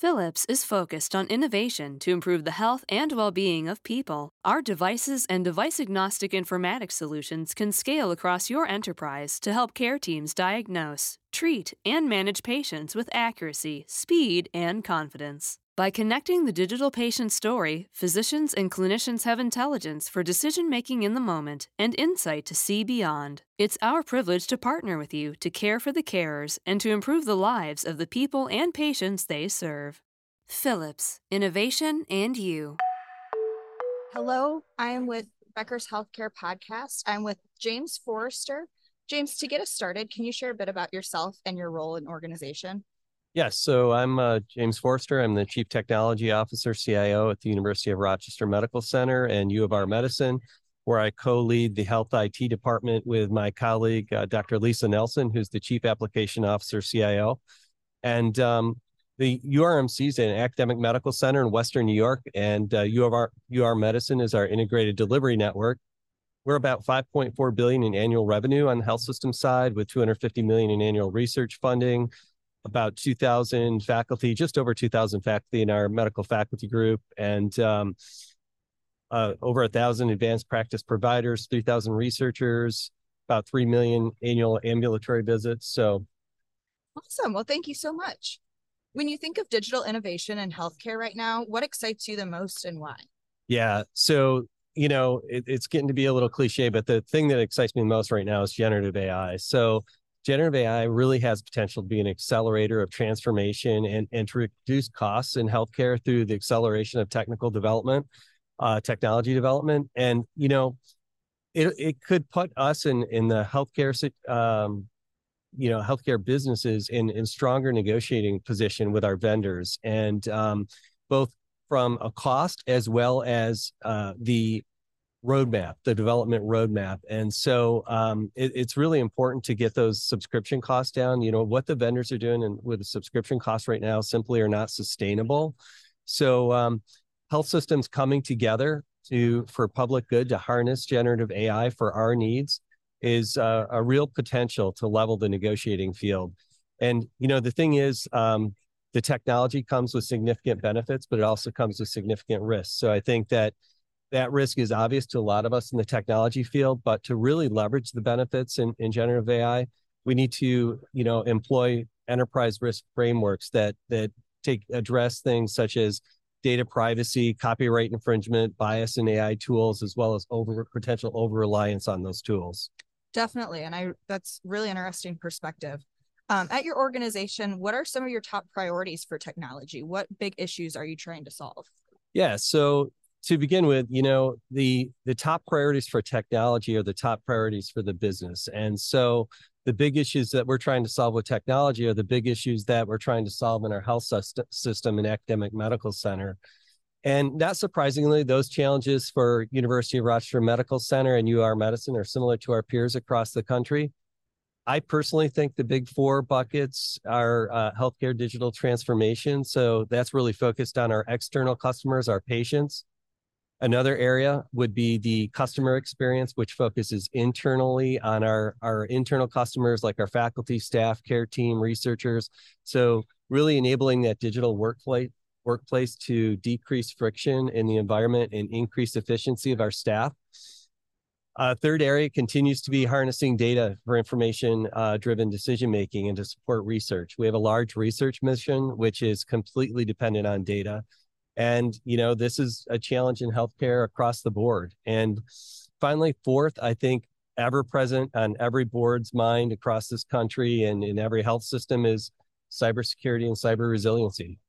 Philips is focused on innovation to improve the health and well being of people. Our devices and device agnostic informatics solutions can scale across your enterprise to help care teams diagnose, treat, and manage patients with accuracy, speed, and confidence. By connecting the digital patient story, physicians and clinicians have intelligence for decision making in the moment and insight to see beyond. It's our privilege to partner with you to care for the carers and to improve the lives of the people and patients they serve. Philips, innovation and you. Hello, I am with Becker's Healthcare Podcast. I'm with James Forrester. James, to get us started, can you share a bit about yourself and your role in organization? Yes. So I'm uh, James Forrester. I'm the Chief Technology Officer, CIO at the University of Rochester Medical Center and U of R Medicine, where I co lead the Health IT department with my colleague, uh, Dr. Lisa Nelson, who's the Chief Application Officer, CIO. And um, the URMC is an academic medical center in Western New York, and uh, U of R, UR Medicine is our integrated delivery network. We're about 5.4 billion in annual revenue on the health system side, with 250 million in annual research funding, about 2,000 faculty, just over 2,000 faculty in our medical faculty group, and um, uh, over a thousand advanced practice providers, 3,000 researchers, about 3 million annual ambulatory visits. So awesome. Well, thank you so much. When you think of digital innovation in healthcare right now, what excites you the most and why? Yeah. So, you know, it, it's getting to be a little cliche, but the thing that excites me most right now is generative AI. So, generative AI really has potential to be an accelerator of transformation and, and to reduce costs in healthcare through the acceleration of technical development, uh, technology development. And, you know, it, it could put us in, in the healthcare, um, you know, healthcare businesses in, in stronger negotiating position with our vendors and um, both from a cost as well as uh, the roadmap, the development roadmap. And so um, it, it's really important to get those subscription costs down. You know, what the vendors are doing and with the subscription costs right now simply are not sustainable. So um, health systems coming together to for public good to harness generative AI for our needs is uh, a real potential to level the negotiating field. And you know, the thing is, um, the technology comes with significant benefits, but it also comes with significant risks. So I think that that risk is obvious to a lot of us in the technology field, but to really leverage the benefits in, in generative AI, we need to, you know, employ enterprise risk frameworks that that take address things such as data privacy, copyright infringement, bias in AI tools, as well as over potential over reliance on those tools. Definitely, and I that's really interesting perspective. Um, at your organization, what are some of your top priorities for technology? What big issues are you trying to solve? Yeah, so to begin with, you know, the the top priorities for technology are the top priorities for the business. And so the big issues that we're trying to solve with technology are the big issues that we're trying to solve in our health system and academic medical center. And not surprisingly, those challenges for University of Rochester Medical Center and UR Medicine are similar to our peers across the country. I personally think the big four buckets are uh, healthcare digital transformation. So that's really focused on our external customers, our patients, Another area would be the customer experience, which focuses internally on our, our internal customers like our faculty, staff, care team, researchers. So really enabling that digital workplace workplace to decrease friction in the environment and increase efficiency of our staff. Uh, third area continues to be harnessing data for information uh, driven decision making and to support research. We have a large research mission, which is completely dependent on data. And, you know, this is a challenge in healthcare across the board. And finally, fourth, I think ever present on every board's mind across this country and in every health system is cybersecurity and cyber resiliency.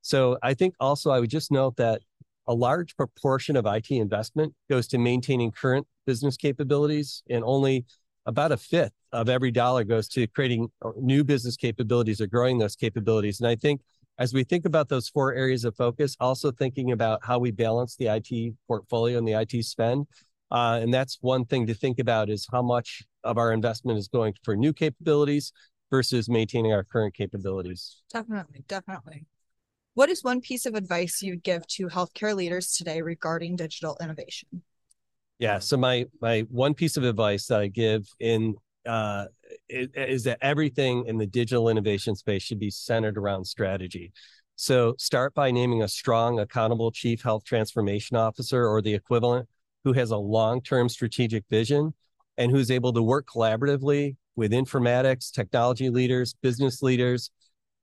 So I think also I would just note that a large proportion of IT investment goes to maintaining current business capabilities, and only about a fifth of every dollar goes to creating new business capabilities or growing those capabilities. And I think as we think about those four areas of focus, also thinking about how we balance the IT portfolio and the IT spend. Uh, and that's one thing to think about is how much of our investment is going for new capabilities versus maintaining our current capabilities. Definitely, definitely. What is one piece of advice you'd give to healthcare leaders today regarding digital innovation? Yeah, so my my one piece of advice that I give in uh, is that everything in the digital innovation space should be centered around strategy. So start by naming a strong, accountable chief health transformation officer or the equivalent who has a long term strategic vision and who's able to work collaboratively with informatics, technology leaders, business leaders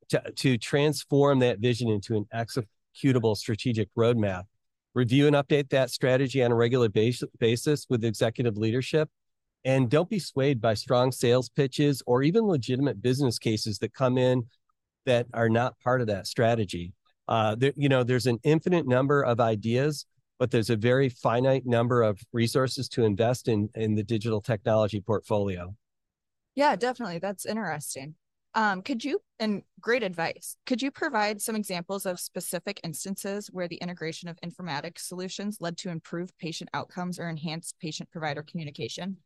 to, to transform that vision into an executable strategic roadmap. Review and update that strategy on a regular basis with executive leadership. And don't be swayed by strong sales pitches or even legitimate business cases that come in that are not part of that strategy. Uh, there, you know, there's an infinite number of ideas but there's a very finite number of resources to invest in in the digital technology portfolio. Yeah, definitely. That's interesting. Um, could you, and great advice, could you provide some examples of specific instances where the integration of informatics solutions led to improved patient outcomes or enhanced patient provider communication?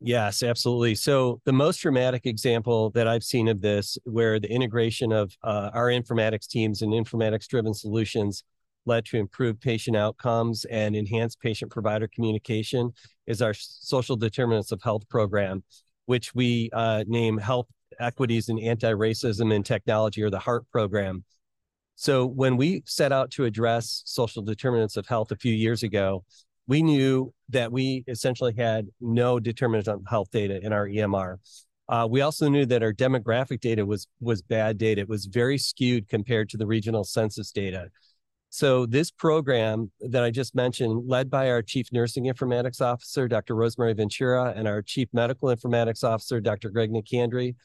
Yes, absolutely. So, the most dramatic example that I've seen of this, where the integration of uh, our informatics teams and informatics driven solutions led to improved patient outcomes and enhanced patient provider communication is our social determinants of health program, which we uh, name Health Equities and Anti-Racism in Technology or the HEART program. So when we set out to address social determinants of health a few years ago, we knew that we essentially had no determinants of health data in our EMR. Uh, we also knew that our demographic data was was bad data. It was very skewed compared to the regional census data. So this program that I just mentioned, led by our Chief Nursing Informatics Officer, Dr. Rosemary Ventura, and our Chief Medical Informatics Officer, Dr. Greg Nicandri,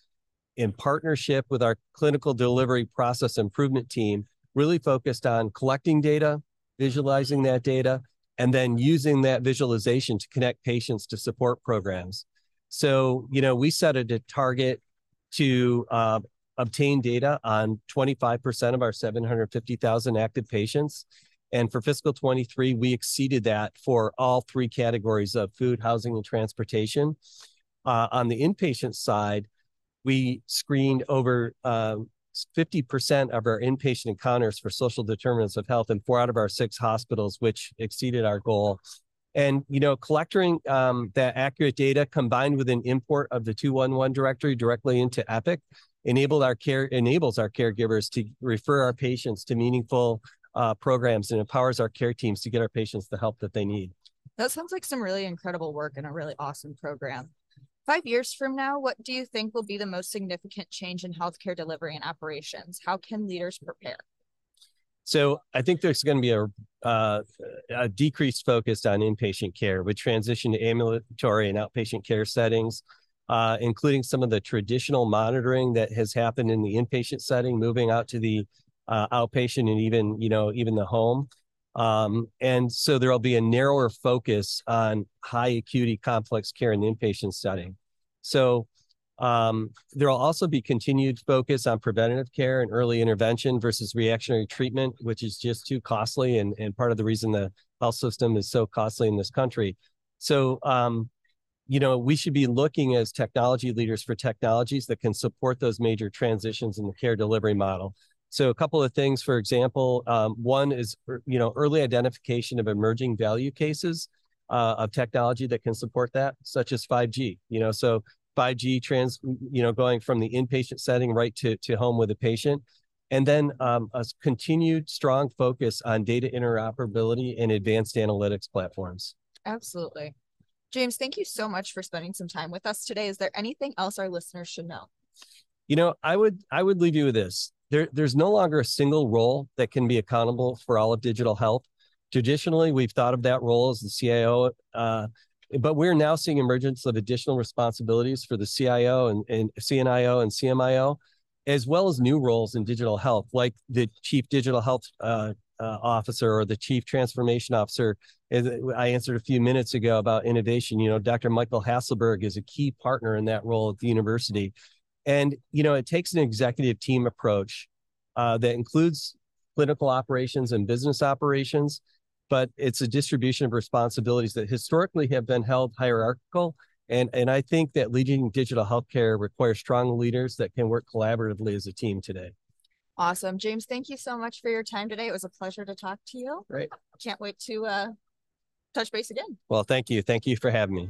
in partnership with our Clinical Delivery Process Improvement Team, really focused on collecting data, visualizing that data, and then using that visualization to connect patients to support programs. So, you know, we set a target to uh, obtain data on 25% of our 750,000 active patients. And for fiscal 23, we exceeded that for all three categories of food, housing, and transportation. Uh, on the inpatient side, we screened over uh, 50% of our inpatient encounters for social determinants of health in four out of our six hospitals, which exceeded our goal. And you know, collecting um, that accurate data combined with an import of the 211 directory directly into Epic enabled our care enables our caregivers to refer our patients to meaningful uh, programs and empowers our care teams to get our patients the help that they need. That sounds like some really incredible work and a really awesome program. Five years from now, what do you think will be the most significant change in healthcare delivery and operations? How can leaders prepare? So I think there's going to be a, uh, a decreased focus on inpatient care with transition to ambulatory and outpatient care settings uh, including some of the traditional monitoring that has happened in the inpatient setting, moving out to the uh, outpatient and even you know even the home. Um, and so there will be a narrower focus on high acuity complex care in the inpatient setting. So um, there will also be continued focus on preventative care and early intervention versus reactionary treatment, which is just too costly and, and part of the reason the health system is so costly in this country. So um, you know, we should be looking as technology leaders for technologies that can support those major transitions in the care delivery model. So a couple of things, for example, um, one is, er, you know, early identification of emerging value cases uh, of technology that can support that, such as 5G, you know, so 5G trans, you know, going from the inpatient setting right to, to home with a patient. And then um, a continued strong focus on data interoperability and advanced analytics platforms. Absolutely. James, thank you so much for spending some time with us today. Is there anything else our listeners should know? You know, I would I would leave you with this. There, there's no longer a single role that can be accountable for all of digital health. Traditionally, we've thought of that role as the CIO, uh, but we're now seeing emergence of additional responsibilities for the CIO and, and CNIO and CMIO, as well as new roles in digital health, like the chief digital health uh, uh, officer or the chief transformation officer. As I answered a few minutes ago about innovation. You know, Dr. Michael Hasselberg is a key partner in that role at the university. And, you know, it takes an executive team approach uh, that includes clinical operations and business operations, but it's a distribution of responsibilities that historically have been held hierarchical. And, and I think that leading digital healthcare requires strong leaders that can work collaboratively as a team today. Awesome. James, thank you so much for your time today. It was a pleasure to talk to you. Great. Can't wait to uh, touch base again. Well, thank you. Thank you for having me.